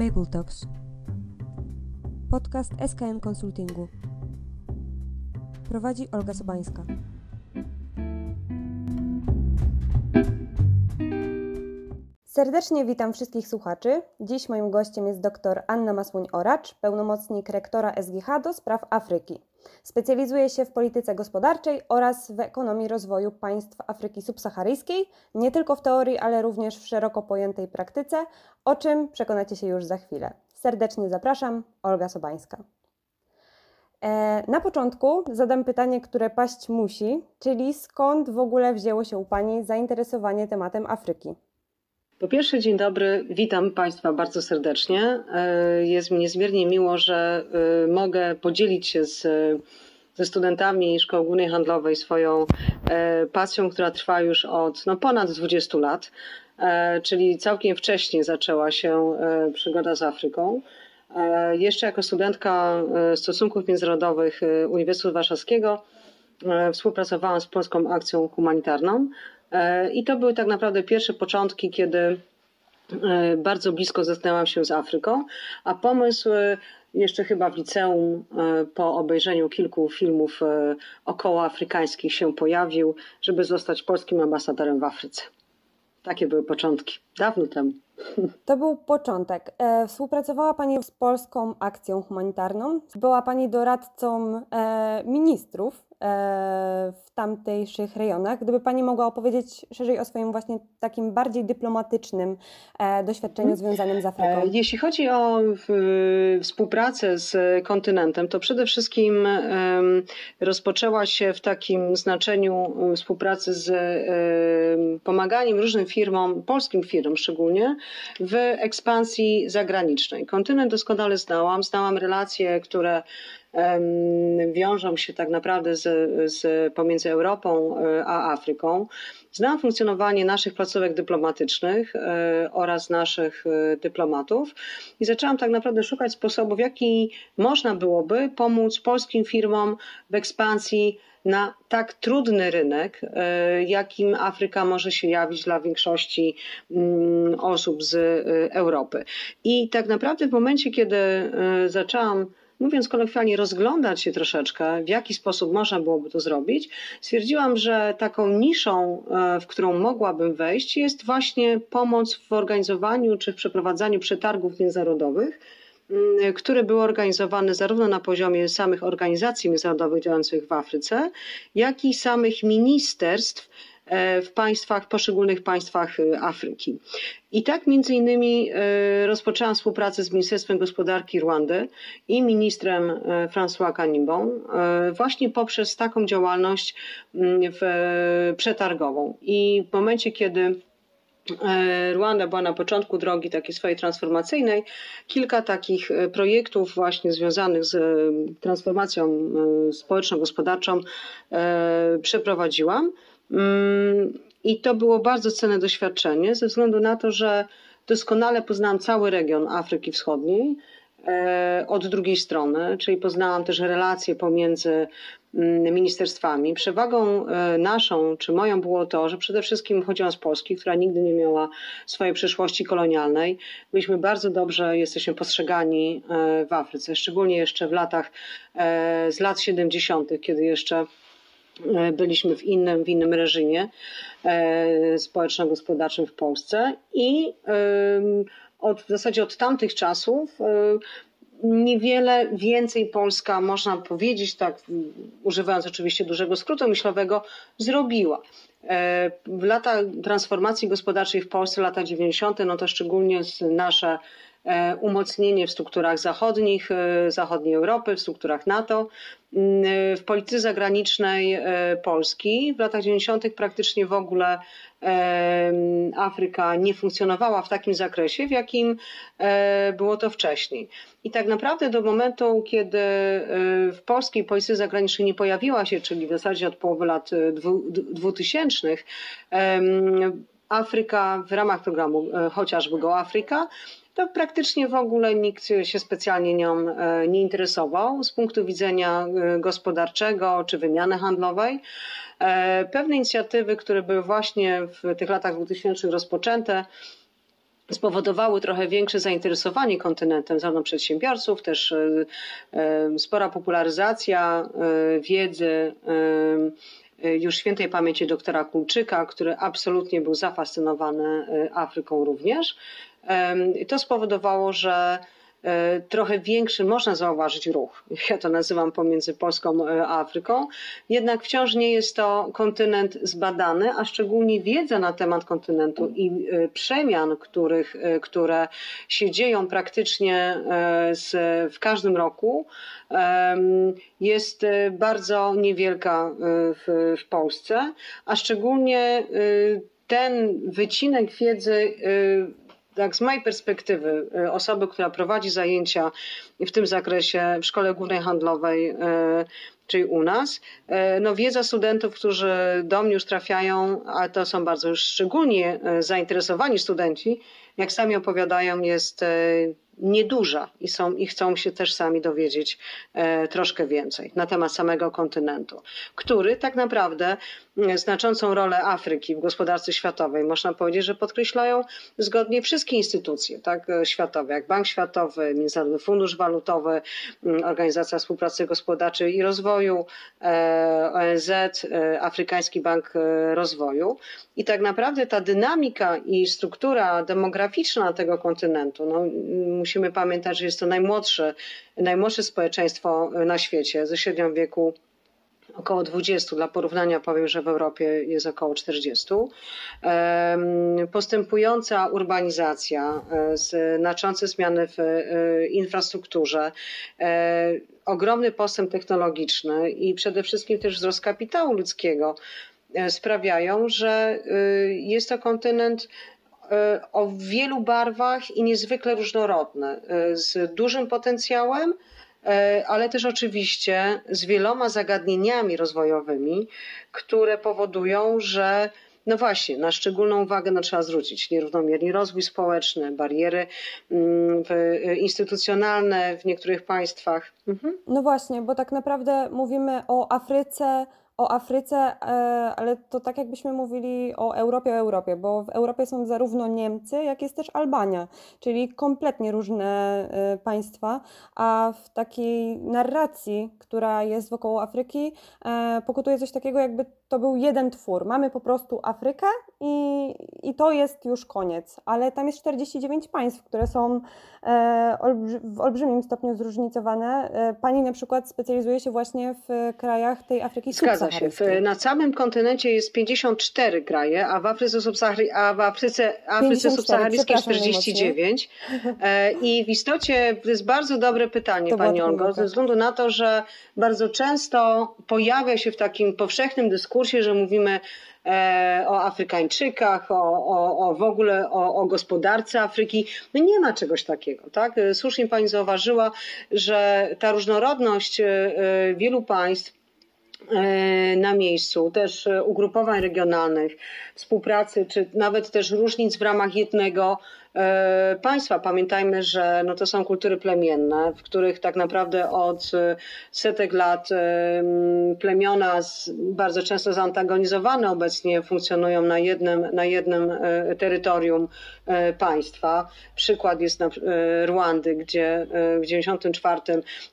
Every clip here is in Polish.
Maple Talks. Podcast SKM Konsultingu. Prowadzi Olga Sobańska. Serdecznie witam wszystkich słuchaczy. Dziś moim gościem jest dr Anna Masłuń-Oracz, pełnomocnik rektora SGH do spraw Afryki. Specjalizuje się w polityce gospodarczej oraz w ekonomii rozwoju państw Afryki subsaharyjskiej, nie tylko w teorii, ale również w szeroko pojętej praktyce, o czym przekonacie się już za chwilę. Serdecznie zapraszam, Olga Sobańska. E, na początku zadam pytanie, które paść musi, czyli skąd w ogóle wzięło się u Pani zainteresowanie tematem Afryki? Po pierwsze, dzień dobry, witam Państwa bardzo serdecznie. E, jest mi niezmiernie miło, że e, mogę podzielić się z, ze studentami Szkoły Głównej Handlowej swoją e, pasją, która trwa już od no, ponad 20 lat, czyli całkiem wcześnie zaczęła się przygoda z Afryką. Jeszcze jako studentka stosunków międzynarodowych Uniwersytetu Warszawskiego współpracowałam z Polską Akcją Humanitarną, I to były tak naprawdę pierwsze początki, kiedy e, bardzo blisko zetknęłam się z Afryką, a pomysł e, jeszcze chyba w liceum po obejrzeniu kilku filmów około afrykańskich się pojawił, żeby zostać polskim ambasadorem w Afryce. Takie były początki, dawno temu. To był początek. Współpracowała Pani z Polską Akcją Humanitarną. Była Pani doradcą ministrów E, w tamtejszych rejonach. Gdyby Pani mogła opowiedzieć szerzej o swoim właśnie takim bardziej dyplomatycznym e, doświadczeniu mhm. związanym z Afryką. E, jeśli chodzi o współpracę z kontynentem, to przede wszystkim rozpoczęła się w takim znaczeniu współpracy z pomaganiem różnym firmom, polskim firmom szczególnie, w ekspansji zagranicznej. Kontynent doskonale znałam, znałam relacje, które wiążą się tak naprawdę z, z, pomiędzy Europą e, a Afryką. Znam funkcjonowanie naszych placówek dyplomatycznych e, oraz naszych e, dyplomatów i zaczęłam tak naprawdę szukać sposobów, jaki można byłoby pomóc polskim firmom w ekspansji na tak trudny rynek, jakim Afryka może się jawić dla większości mm, osób z Europy. I tak naprawdę w momencie, kiedy zaczęłam mówiąc kolokwialnie, rozglądać się troszeczkę, w jaki sposób można byłoby to zrobić, stwierdziłam, że taką niszą, e, w którą mogłabym wejść, jest właśnie pomoc w organizowaniu czy w przeprowadzaniu przetargów międzynarodowych, mm, które były organizowane zarówno na poziomie samych organizacji międzynarodowych działających w Afryce, jak i samych ministerstw w państwach, poszczególnych państwach e, Afryki. I tak między innymi e, rozpoczęłam współpracę z Ministerstwem Gospodarki Rwandy i ministrem François Kanibą właśnie poprzez taką działalność mm, przetargową. I w momencie, kiedy Rwanda była na początku drogi takiej swojej transformacyjnej. Kilka takich projektów właśnie związanych z transformacją społeczno-gospodarczą przeprowadziłam. Mm, I to było bardzo cenne doświadczenie, ze względu na to, że doskonale poznałam cały region Afryki Wschodniej e, od drugiej strony, czyli poznałam też relacje pomiędzy mm, ministerstwami. Przewagą e, naszą, czy moją było to, że przede wszystkim chodziłam z Polski, która nigdy nie miała swojej przeszłości kolonialnej. Byliśmy bardzo dobrze, jesteśmy postrzegani e, w Afryce, szczególnie jeszcze w latach, z lat 70., kiedy jeszcze byliśmy w innym, w innym reżimie e, społeczno-gospodarczym w Polsce i od, w zasadzie od tamtych czasów e, niewiele więcej Polska, można powiedzieć tak, używając oczywiście dużego skrótu myślowego, zrobiła. W latach transformacji gospodarczej w Polsce, lata 90., no to szczególnie nasze E, umocnienie w strukturach zachodnich, e, zachodniej Europy, w strukturach NATO. E, w polityce zagranicznej Polski w latach 90. praktycznie w ogóle Afryka nie funkcjonowała w takim zakresie, w jakim było to wcześniej. I tak naprawdę do momentu, kiedy w polskiej polityce zagranicznej nie pojawiła się, czyli w zasadzie od połowy lat 2000, Afryka w ramach programu chociażby Go Afryka to praktycznie w ogóle nikt się specjalnie nią e, nie interesował z punktu widzenia e, gospodarczego czy wymiany handlowej. E, pewne inicjatywy, które były właśnie w tych latach 2000 rozpoczęte, spowodowały trochę większe zainteresowanie kontynentem zarówno przedsiębiorców, też spora popularyzacja wiedzy już świętej pamięci doktora Kulczyka, który absolutnie był zafascynowany Afryką również. To spowodowało, że E, trochę większy, można zauważyć ruch, ja to nazywam pomiędzy Polską a Afryką, jednak wciąż nie jest to kontynent zbadany, a szczególnie wiedza na temat kontynentu i e, przemian, których, e, które się dzieją praktycznie z, w każdym roku, jest bardzo niewielka w, w Polsce, a szczególnie ten wycinek wiedzy tak z mojej perspektywy, y, osoby, która prowadzi zajęcia w tym zakresie w Szkole Głównej Handlowej, y, czyli u nas, y, no wiedza studentów, którzy do mnie już trafiają, a to są bardzo już szczególnie zainteresowani studenci, jak sami opowiadają, jest nieduża i, są, i chcą się też sami dowiedzieć e, troszkę więcej na temat samego kontynentu, który tak naprawdę e, znaczącą rolę Afryki w gospodarce światowej można powiedzieć, że podkreślają zgodnie wszystkie instytucje tak, e, światowe, jak Bank Światowy, Międzynarodowy Fundusz Walutowy, Organizacja Współpracy Gospodarczej i Rozwoju, ONZ, Afrykański Bank Rozwoju. I tak naprawdę ta dynamika i struktura demograficzna tego kontynentu, no, musimy pamiętać, że jest to najmłodsze, najmłodsze społeczeństwo na świecie ze średnią wieku około 20. Dla porównania powiem, że w Europie jest około 40. Postępująca urbanizacja, e, znaczące zmiany w e, infrastrukturze, e, ogromny postęp technologiczny i przede wszystkim też wzrost kapitału ludzkiego sprawiają, że jest to kontynent o wielu barwach i niezwykle różnorodne, e, z dużym potencjałem, ale też oczywiście z wieloma zagadnieniami rozwojowymi, które powodują, że no właśnie, na szczególną uwagę no, trzeba zwrócić nierównomierny rozwój społeczny, bariery mm, instytucjonalne w niektórych państwach. Mhm. No właśnie, bo tak naprawdę mówimy o Afryce, o Afryce, e, ale to tak jakbyśmy mówili o Europie, o Europie, bo w Europie są zarówno Niemcy, jak jest też Albania, czyli kompletnie różne e, państwa, a w takiej narracji, która jest wokoło Afryki, e, pokutuje coś takiego, jakby to był jeden twór. Mamy po prostu Afrykę i, i to jest już koniec, ale tam jest 49 państw, które są w olbrzymim stopniu zróżnicowane. Pani na przykład specjalizuje się właśnie w krajach tej Afryki Zgadza się. Na całym kontynencie jest 54 kraje, a w Afryce, a w Afryce, Afryce subsaharyjskiej 49. E, I w istocie to jest bardzo dobre pytanie, to Pani Olgo, ze względu na to, że bardzo często pojawia się w takim powszechnym dyskursie, że mówimy e, o Afrykańczykach, o, o, o w ogóle o, o, gospodarce Afryki. No nie ma czegoś takiego. Tak? Słusznie Pani zauważyła, że ta różnorodność e, wielu państw E, na miejscu, też e, ugrupowań regionalnych, współpracy, czy nawet też różnic w ramach jednego E, państwa. Pamiętajmy, że no to są kultury plemienne, w których tak naprawdę od e, setek lat e, plemiona bardzo często zantagonizowane obecnie funkcjonują na jednym, na jednym terytorium państwa. Przykład jest na Rwandy, gdzie w 94,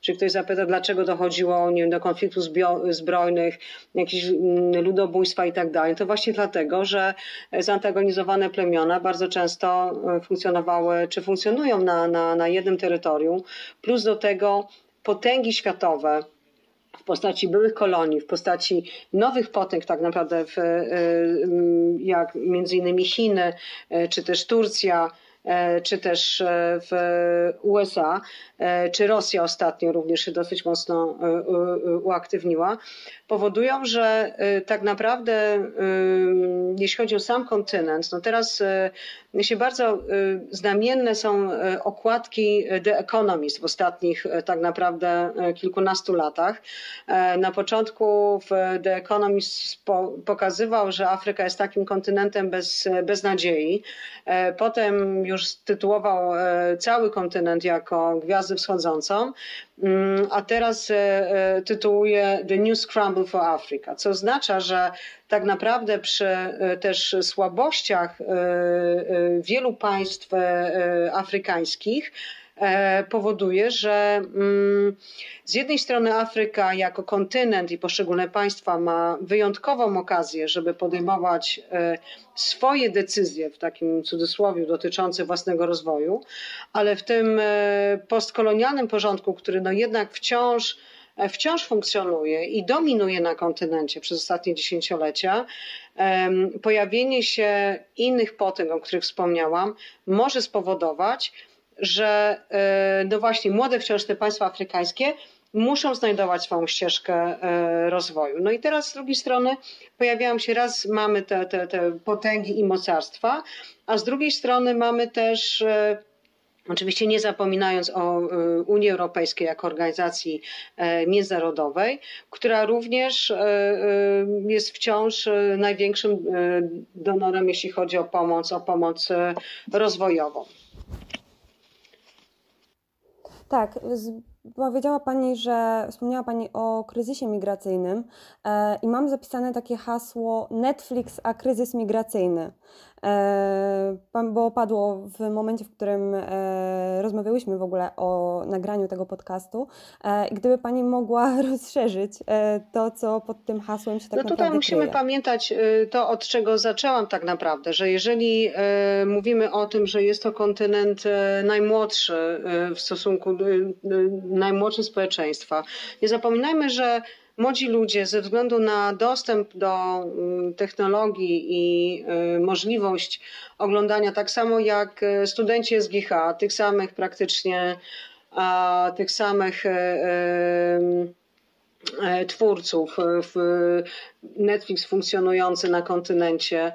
czy ktoś zapyta, dlaczego dochodziło nie wiem, do konfliktów zbrojnych, jakichś ludobójstwa i tak dalej, to właśnie dlatego, że zantagonizowane plemiona bardzo często funkcjonowały, czy funkcjonują na, na, na jednym terytorium, plus do tego potęgi światowe, w postaci byłych kolonii, w postaci nowych potęg tak naprawdę, w, y, y, jak między innymi Chiny, y, czy też Turcja, czy też w USA, czy Rosja ostatnio również się dosyć mocno uaktywniła, powodują, że tak naprawdę jeśli chodzi o sam kontynent, no teraz się bardzo znamienne są okładki The Economist w ostatnich tak naprawdę kilkunastu latach. E, na początku The Economist pokazywał, że Afryka jest takim kontynentem bez, bez nadziei. E, potem już tytułował cały kontynent jako gwiazdę wschodzącą, mm, a teraz tytułuje The New Scramble for Africa, co oznacza, że tak naprawdę przy też słabościach wielu państw afrykańskich, E, powoduje, że mm, z jednej strony Afryka jako kontynent i poszczególne państwa ma wyjątkową okazję, żeby podejmować e, swoje decyzje w takim cudzysłowie dotyczące własnego rozwoju, ale w tym e, postkolonialnym porządku, który no jednak wciąż wciąż funkcjonuje i dominuje na kontynencie przez ostatnie dziesięciolecia, pojawienie się innych potęg, o których wspomniałam, może spowodować, że e, no właśnie młode wciąż te państwa afrykańskie muszą znajdować swoją ścieżkę e, rozwoju. No i teraz z drugiej strony pojawiają się raz, mamy te, te, te potęgi i mocarstwa, a z drugiej strony mamy też e, Oczywiście nie zapominając o Unii Europejskiej jako organizacji międzynarodowej, która również jest wciąż największym donorem, jeśli chodzi o pomoc, o pomoc rozwojową. Tak, powiedziała Pani, że wspomniała Pani o kryzysie migracyjnym e, i mam zapisane takie hasło Netflix a kryzys migracyjny. E, bo padło w momencie, w którym e, rozmawiałyśmy w ogóle o nagraniu tego podcastu. E, I gdyby Pani mogła rozszerzyć to, co pod tym hasłem się tak no naprawdę tutaj musimy kryje. pamiętać to, od czego zaczęłam tak naprawdę, że jeżeli mówimy o tym, że jest to kontynent najmłodszy w stosunku, najmłodszy społeczeństwa, nie zapominajmy, że młodzi ludzie ze względu na dostęp do mm, technologii i y, możliwość oglądania, tak samo jak y, studenci SGH, tych samych praktycznie, tych samych y, twórców, Netflix funkcjonujący na kontynencie,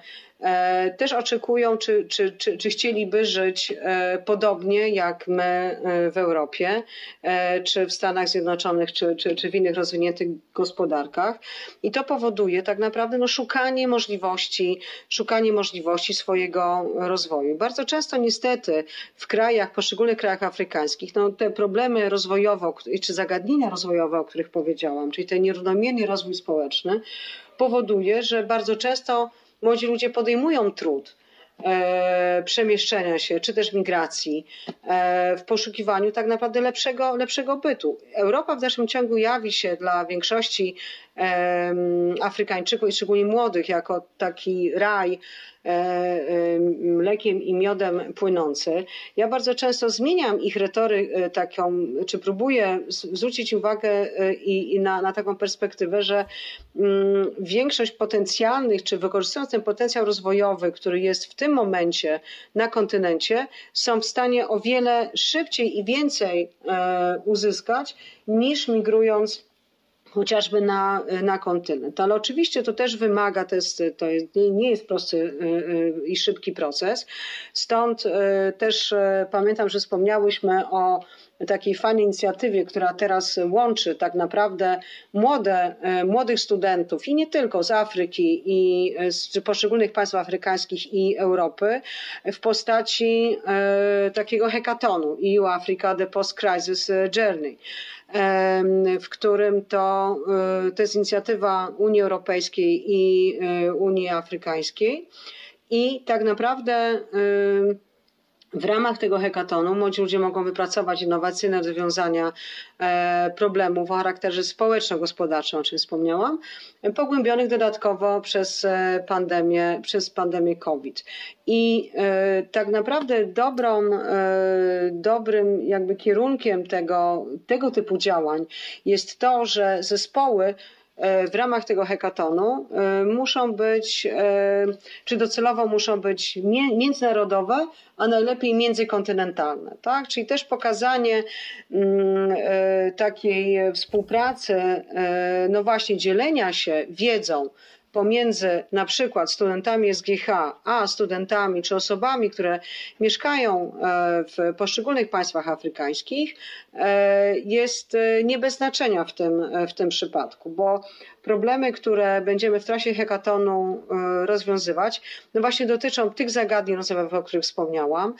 też oczekują, czy, czy, czy, czy chcieliby żyć e, podobnie jak my e, w Europie, czy w Stanach Zjednoczonych, czy, czy, czy w innych rozwiniętych gospodarkach. I to powoduje tak naprawdę no, szukanie możliwości, szukanie możliwości swojego rozwoju. Bardzo często niestety w krajach, poszczególnych krajach afrykańskich, no, te problemy rozwojowe, czy zagadnienia rozwojowe, o których powiedziałam, czyli ten nierównomierny rozwój społeczny, powoduje, że bardzo często młodzi ludzie podejmują trud e, przemieszczenia się, czy też migracji e, w poszukiwaniu tak naprawdę lepszego, lepszego bytu. Europa w dalszym ciągu jawi się dla większości Afrykańczyków i szczególnie młodych jako taki raj E, mlekiem i miodem płynący. Ja bardzo często zmieniam ich retory e, taką, czy próbuję zwrócić uwagę e, i, i na, na, taką perspektywę, że mm, większość potencjalnych, czy wykorzystując ten potencjał rozwojowy, który jest w tym momencie na kontynencie, są w stanie o wiele szybciej i więcej uzyskać niż migrując chociażby na, na kontynent. Ale oczywiście to też wymaga, to, jest, to jest, nie jest prosty y, y, i szybki proces. Stąd y, też pamiętam, że wspomniałyśmy o takiej fajnej inicjatywie, która teraz łączy tak naprawdę młode, młodych studentów i nie tylko z Afryki i z poszczególnych państw afrykańskich i Europy w postaci takiego hekatonu EU Africa The Post Crisis Journey w którym to, y, to jest inicjatywa Unii Europejskiej i y, Unii Afrykańskiej. I tak naprawdę y, w ramach tego hekatonu młodzi ludzie mogą wypracować innowacyjne rozwiązania e, problemów o charakterze społeczno-gospodarczym, o czym wspomniałam, pogłębionych dodatkowo przez e, pandemię, przez pandemię COVID. I e, tak naprawdę dobrą, dobrym jakby kierunkiem tego, tego typu działań jest to, że zespoły w ramach tego hekatonu e, muszą być, e, czy docelowo muszą być międzynarodowe, a najlepiej międzykontynentalne. Tak? Czyli też pokazanie mm, takiej współpracy, no właśnie dzielenia się wiedzą pomiędzy na przykład studentami SGH a studentami czy osobami, które mieszkają w poszczególnych państwach afrykańskich, jest nie bez znaczenia w tym, w tym przypadku, bo problemy, które będziemy w trasie hekatonu rozwiązywać, no właśnie dotyczą tych zagadnień o których wspomniałam,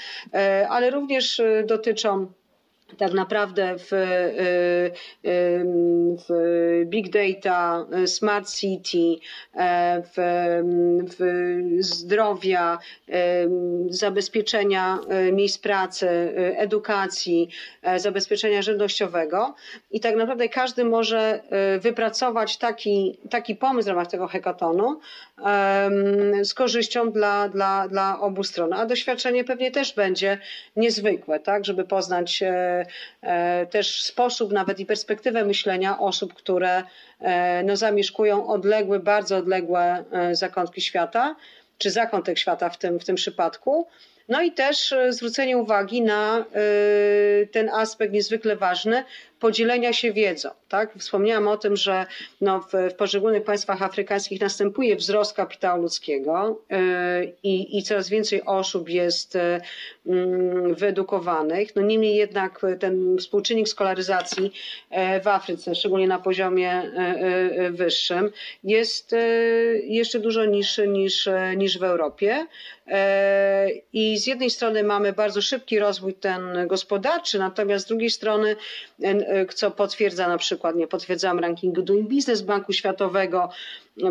ale również dotyczą tak naprawdę w, y, y, w big data, smart city, w, w zdrowia, zabezpieczenia miejsc pracy, edukacji, zabezpieczenia żywnościowego. I tak naprawdę każdy może wypracować taki, taki pomysł w ramach tego hekatonu z korzyścią dla, dla, dla obu stron. A doświadczenie pewnie też będzie niezwykłe, tak, żeby poznać też sposób, nawet i perspektywę myślenia osób, które e, no, zamieszkują odległe, bardzo odległe e, zakątki świata, czy zakątek świata w tym, w tym przypadku. No i też zwrócenie uwagi na ten aspekt niezwykle ważny, podzielenia się wiedzą. Tak? Wspomniałam o tym, że no, w, w poszczególnych państwach afrykańskich następuje wzrost kapitału ludzkiego yy, i, i coraz więcej osób jest yy, wyedukowanych. No, niemniej jednak ten współczynnik skolaryzacji yy, w Afryce, szczególnie na poziomie wyższym, jest jeszcze dużo niższy niż, niż w Europie. I z jednej strony mamy bardzo szybki rozwój ten gospodarczy, natomiast z drugiej strony E, co potwierdza na przykład, nie potwierdzam rankingu Doing Business Banku Światowego,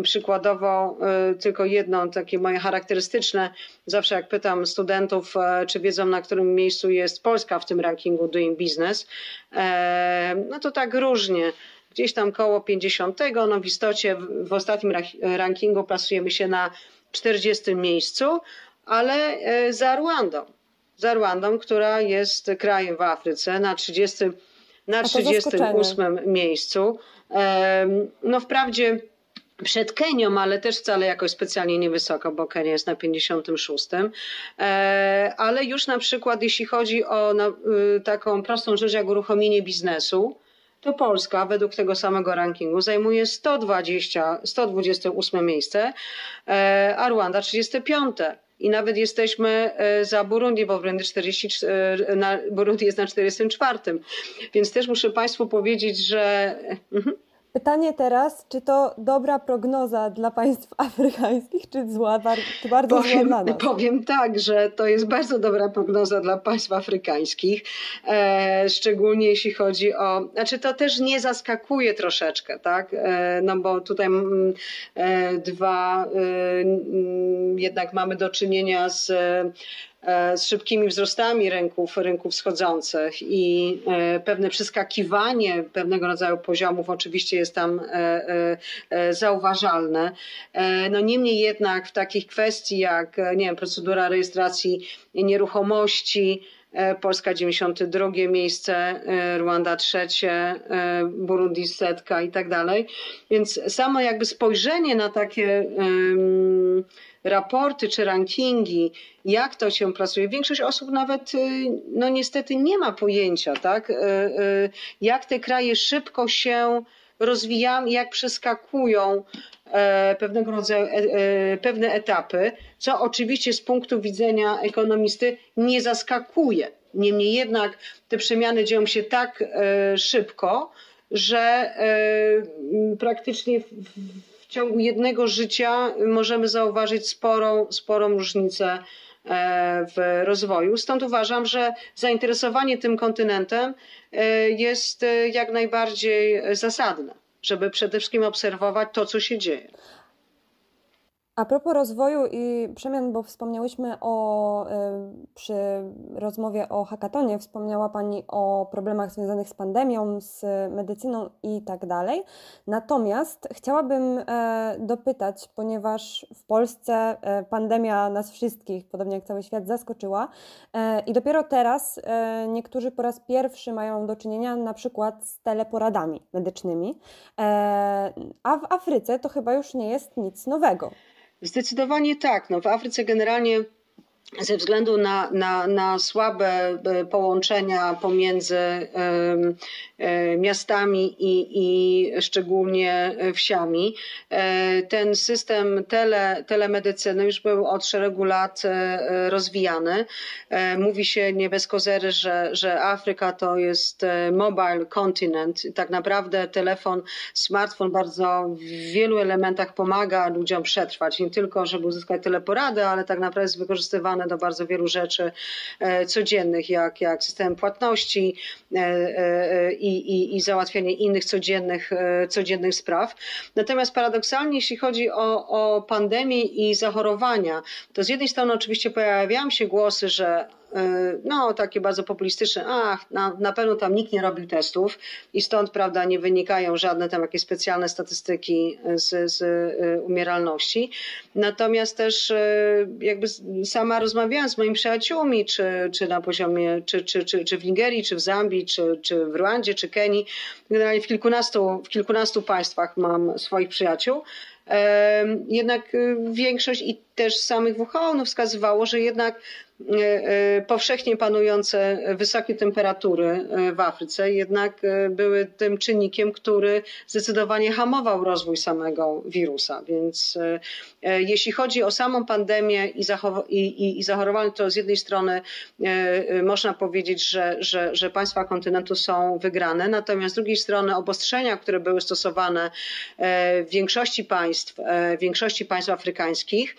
przykładowo e, tylko jedno takie moje charakterystyczne, zawsze jak pytam studentów, e, czy wiedzą na którym miejscu jest Polska w tym rankingu Doing Business, no to tak różnie. Gdzieś tam koło 50, no w istocie w ostatnim rankingu plasujemy się na 40 miejscu, ale za Rwandą. Za Rwandą, która jest krajem w Afryce na 30 na 38 miejscu. No wprawdzie przed Kenią, ale też wcale jakoś specjalnie niewysoko, bo Kenia jest na 56. E, ale już na przykład jeśli chodzi o y, taką prostą rzecz jak uruchomienie biznesu, to Polska według tego samego rankingu zajmuje 120, 128 miejsce, e, a Rwanda 35 i nawet jesteśmy e, za Burundi, bo Burundi, 40, e, na, Burundi jest na 44. Więc też muszę Państwu powiedzieć, że. Mhm. Pytanie teraz, czy to dobra prognoza dla państw afrykańskich, czy zła, czy bardzo powiem, zła dla nas? Powiem tak, że to jest bardzo dobra prognoza dla państw afrykańskich, e, szczególnie jeśli chodzi o, znaczy to też nie zaskakuje troszeczkę, tak, e, no bo tutaj mm, e, dwa, mm, jednak mamy do czynienia z z szybkimi wzrostami rynków, rynków schodzących i e, pewne przeskakiwanie pewnego rodzaju poziomów oczywiście jest tam e, zauważalne. No niemniej jednak w takich kwestii jak nie wiem, procedura rejestracji nieruchomości, Polska 92 miejsce, Rwanda trzecie, Burundi setka i tak dalej. Więc samo jakby spojrzenie na takie raporty czy rankingi, jak to się pracuje. Większość osób nawet, y, no niestety, nie ma pojęcia, tak, y, y, jak te kraje szybko się rozwijają, jak przeskakują e, pewnego rodzaju e, e, pewne etapy, co oczywiście z punktu widzenia ekonomisty nie zaskakuje. Niemniej jednak te przemiany dzieją się tak szybko, że praktycznie w ciągu jednego życia możemy zauważyć sporą, sporą różnicę e, w rozwoju. Stąd uważam, że zainteresowanie tym kontynentem e, jest e, jak najbardziej zasadne, żeby przede wszystkim obserwować to, co się dzieje. A propos rozwoju i przemian, bo wspomniałyśmy o, przy rozmowie o hackatonie, wspomniała Pani o problemach związanych z pandemią, z medycyną i tak dalej. Natomiast chciałabym e, dopytać, ponieważ w Polsce e, pandemia nas wszystkich, podobnie jak cały świat, zaskoczyła e, i dopiero teraz niektórzy po raz pierwszy mają do czynienia na przykład z teleporadami medycznymi, a w Afryce to chyba już nie jest nic nowego. Zdecydowanie tak. No, w Afryce generalnie ze względu na, na, na słabe e, połączenia pomiędzy e, miastami i, i szczególnie wsiami. E, ten system tele, telemedycyny już był od szeregu lat rozwijany. Mówi się nie bez kozery, że, że Afryka to jest mobile continent. Tak naprawdę telefon, smartfon bardzo w wielu elementach pomaga ludziom przetrwać. Nie tylko, żeby uzyskać teleporady, ale tak naprawdę jest wykorzystywany do bardzo wielu rzeczy e, codziennych, jak, jak system płatności e, e, i, i, i załatwianie innych codziennych, codziennych spraw. Natomiast paradoksalnie, jeśli chodzi o, o pandemię i zachorowania, to z jednej strony oczywiście pojawiają się głosy, że no takie bardzo populistyczne, ach, na, na pewno tam nikt nie robił testów i stąd, prawda, nie wynikają żadne tam jakieś specjalne statystyki z, z e, umieralności. Natomiast też e, jakby sama rozmawiając z moimi przyjaciółmi, czy, czy na poziomie, czy, czy, czy, czy w Nigerii, czy w Zambii, czy, czy w Rwandzie, czy Kenii, generalnie w kilkunastu, w kilkunastu państwach mam swoich przyjaciół, jednak większość i też samych WHO no, wskazywało, że jednak E, e, powszechnie panujące wysokie temperatury e, w Afryce jednak były tym czynnikiem, który zdecydowanie hamował rozwój samego wirusa. Więc jeśli chodzi o samą pandemię i, i, i zachorowanie, to z jednej strony można powiedzieć, że, że, że państwa kontynentu są wygrane, natomiast z drugiej strony obostrzenia, które były stosowane w większości państw, w większości państw afrykańskich,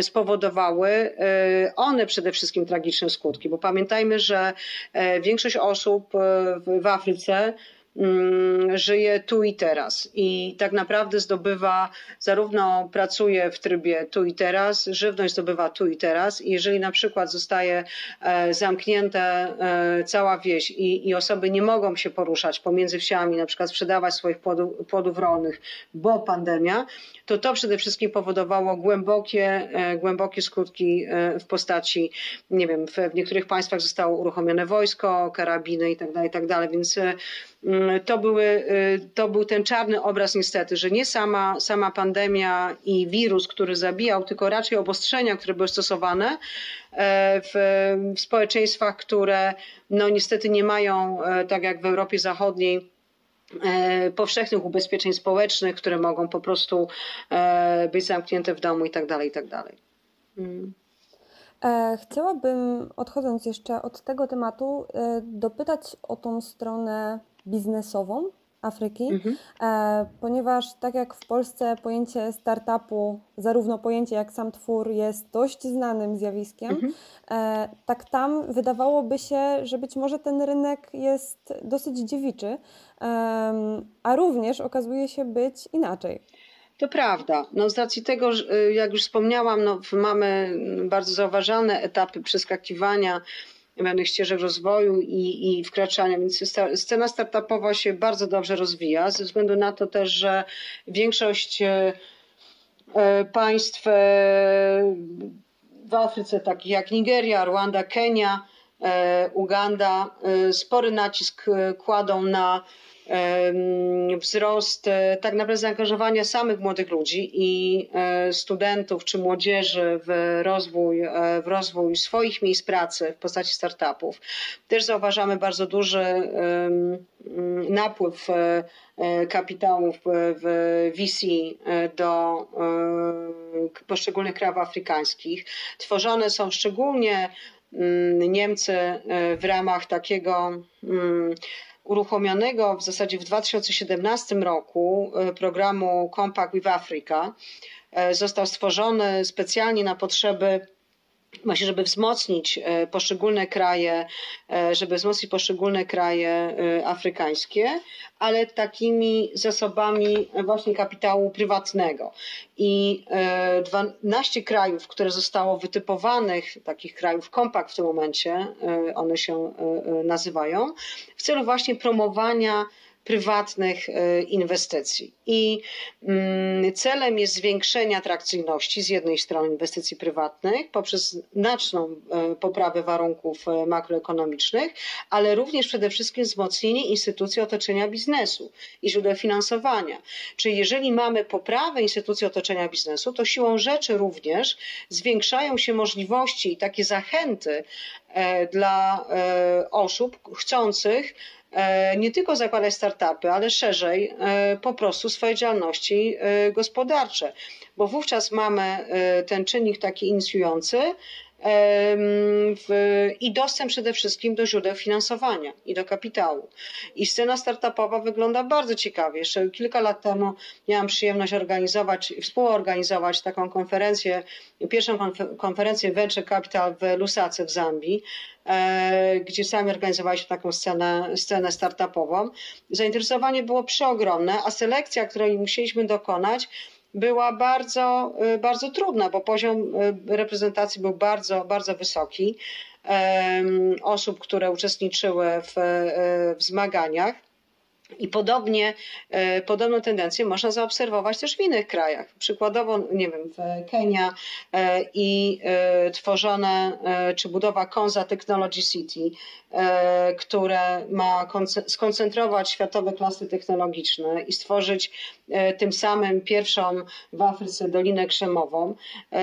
spowodowały e, one przede wszystkim tragiczne skutki, bo pamiętajmy, że e, większość osób e, w Afryce żyje tu i teraz. I tak naprawdę zdobywa, zarówno pracuje w trybie tu i teraz, żywność zdobywa tu i teraz. I jeżeli na przykład zostaje e, zamknięte e, cała wieś i, i osoby nie mogą się poruszać pomiędzy wsiami, na przykład sprzedawać swoich płodów, płodów rolnych, bo pandemia, to to przede wszystkim powodowało głębokie, e, głębokie skutki w postaci, nie wiem, w niektórych państwach zostało uruchomione wojsko, karabiny i tak dalej, i tak więc Mm, to, były, y, to był ten czarny obraz niestety, że nie sama, sama pandemia i wirus, który zabijał, tylko raczej obostrzenia, które były stosowane e, w, w społeczeństwach, które no niestety nie mają, e, tak jak w Europie Zachodniej, e, powszechnych ubezpieczeń społecznych, które mogą po prostu być zamknięte w domu i tak dalej, i tak dalej. Mm. Chciałabym, odchodząc jeszcze od tego tematu, dopytać o tą stronę biznesową Afryki, mhm. e, ponieważ tak jak w Polsce pojęcie startupu, zarówno pojęcie jak sam twór jest dość znanym zjawiskiem, mhm. e, tak tam wydawałoby się, że być może ten rynek jest dosyć dziewiczy, a również okazuje się być inaczej. To prawda. No z racji tego, jak już wspomniałam, no mamy bardzo zauważalne etapy przeskakiwania pewnych ścieżek rozwoju i, i wkraczania, więc scena startupowa się bardzo dobrze rozwija, ze względu na to też, że większość e, e, państw e, w Afryce, takich jak Nigeria, Rwanda, Kenia, Uganda, spory nacisk kładą na wzrost e, tak naprawdę zaangażowania samych młodych ludzi i e, studentów czy młodzieży w rozwój, e, w rozwój swoich miejsc pracy w postaci startupów. Też zauważamy bardzo duży napływ kapitałów w VC do poszczególnych krajów afrykańskich. Tworzone są szczególnie Niemcy w ramach takiego uruchomionego w zasadzie w 2017 roku e, programu Compact with Africa e, został stworzony specjalnie na potrzeby właśnie, żeby wzmocnić e, poszczególne kraje, żeby wzmocnić poszczególne kraje afrykańskie, ale takimi zasobami właśnie kapitału prywatnego. I 12 krajów, które zostało wytypowanych, takich krajów kompakt w tym momencie, one się nazywają, w celu właśnie promowania prywatnych e, inwestycji. I mm, celem jest zwiększenie atrakcyjności z jednej strony inwestycji prywatnych poprzez znaczną e, poprawę warunków e, makroekonomicznych, ale również przede wszystkim wzmocnienie instytucji otoczenia biznesu i źródeł finansowania. Czyli jeżeli mamy poprawę instytucji otoczenia biznesu, to siłą rzeczy również zwiększają się możliwości i takie zachęty dla osób chcących nie tylko zakładać startupy, ale szerzej e, po prostu swoje działalności e, gospodarcze, bo wówczas mamy ten czynnik taki inicjujący, i dostęp przede wszystkim do źródeł finansowania i do kapitału. I scena startupowa wygląda bardzo ciekawie. Jeszcze kilka lat temu miałam przyjemność organizować, współorganizować taką konferencję, pierwszą konferencję Venture Capital w Lusace w Zambii, e, gdzie sami organizowaliśmy taką scenę, scenę startupową. Zainteresowanie było przeogromne, a selekcja, której musieliśmy dokonać, była bardzo, y, bardzo trudna, bo poziom y, reprezentacji był bardzo, bardzo wysoki. Osób, które uczestniczyły w, y, w zmaganiach. I podobnie, e, podobną tendencję można zaobserwować też w innych krajach. Przykładowo, nie wiem, w Kenia e, i e, tworzone, czy budowa Konza Technology City, które ma skoncentrować światowe klasy technologiczne i stworzyć tym samym pierwszą w Afryce Dolinę Krzemową.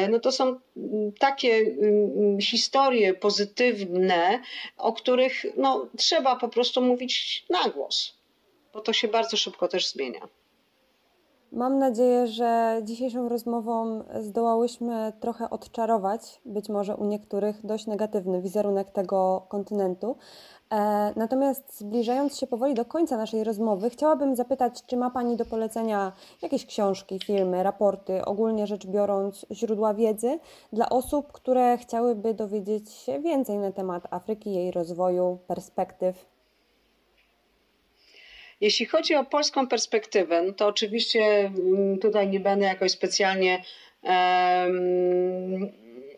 No to są takie historie pozytywne, o których no, trzeba po prostu mówić na głos bo to się bardzo szybko też zmienia. Mam nadzieję, że dzisiejszą rozmową zdołałyśmy trochę odczarować, być może u niektórych dość negatywny wizerunek tego kontynentu. E, natomiast zbliżając się powoli do końca naszej rozmowy, chciałabym zapytać, czy ma Pani do polecenia jakieś książki, filmy, raporty, ogólnie rzecz biorąc, źródła wiedzy dla osób, które chciałyby dowiedzieć się więcej na temat Afryki, jej rozwoju, perspektyw? Jeśli chodzi o polską perspektywę, no to oczywiście mm, tutaj nie będę jakoś specjalnie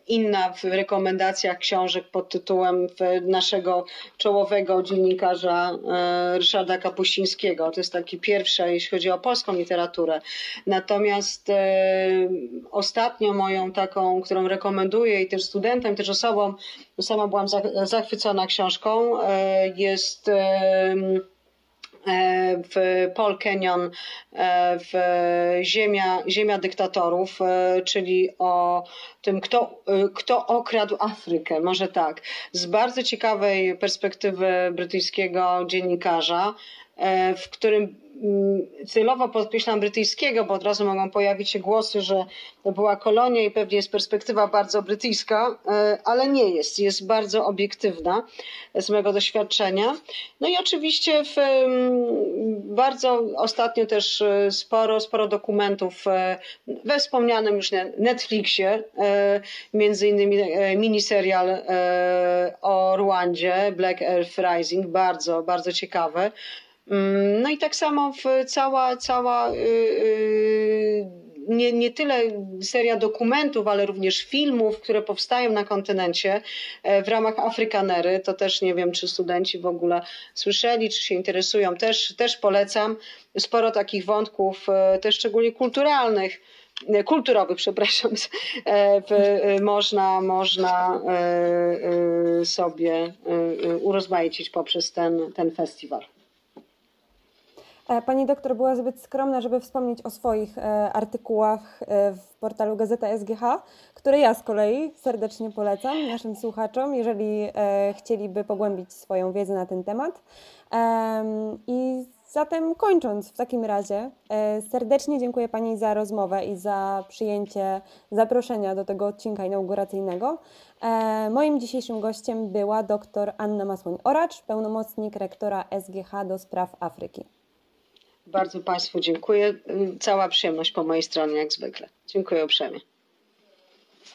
inna w rekomendacjach książek pod tytułem naszego czołowego dziennikarza e, Ryszarda Kapuścińskiego. To jest taki pierwszy, jeśli chodzi o polską literaturę. Natomiast e, ostatnio moją taką, którą rekomenduję i też studentem, też osobą, sama byłam zachwycona książką, e, jest w Paul Canyon e, w Ziemia, Ziemia dyktatorów, e, czyli o tym, kto, kto okradł Afrykę, może tak, z bardzo ciekawej perspektywy brytyjskiego dziennikarza, w którym Mm, celowo podkreślam brytyjskiego, bo od razu mogą pojawić się głosy, że to była kolonia i pewnie jest perspektywa bardzo brytyjska, e, ale nie jest. Jest bardzo obiektywna z mojego doświadczenia. No i oczywiście w, mm, bardzo ostatnio też e, sporo, sporo dokumentów e, we wspomnianym już Netflixie, między innymi miniserial o Rwandzie, Black Earth Rising, bardzo, bardzo ciekawe. Mm, no i tak samo w cała, cała y, y, nie, nie tyle seria dokumentów, ale również filmów, które powstają na kontynencie e, w ramach Afrykanery. To też nie wiem, czy studenci w ogóle słyszeli, czy się interesują. Też, też polecam. Sporo takich wątków, e, też szczególnie kulturalnych e, kulturowych, przepraszam, można, można sobie urozmaicić poprzez ten, ten festiwal. E, pani doktor była zbyt skromna, żeby wspomnieć o swoich e, artykułach e, w portalu Gazeta SGH, które ja z kolei serdecznie polecam naszym słuchaczom, jeżeli chcieliby pogłębić swoją wiedzę na ten temat. I zatem kończąc w takim razie, serdecznie dziękuję Pani za rozmowę i za przyjęcie zaproszenia do tego odcinka inauguracyjnego. Moim dzisiejszym gościem była dr Anna Masłoń-Oracz, pełnomocnik rektora SGH do spraw Afryki. Bardzo Państwu dziękuję. Cała przyjemność po mojej stronie, jak zwykle. Dziękuję uprzejmie.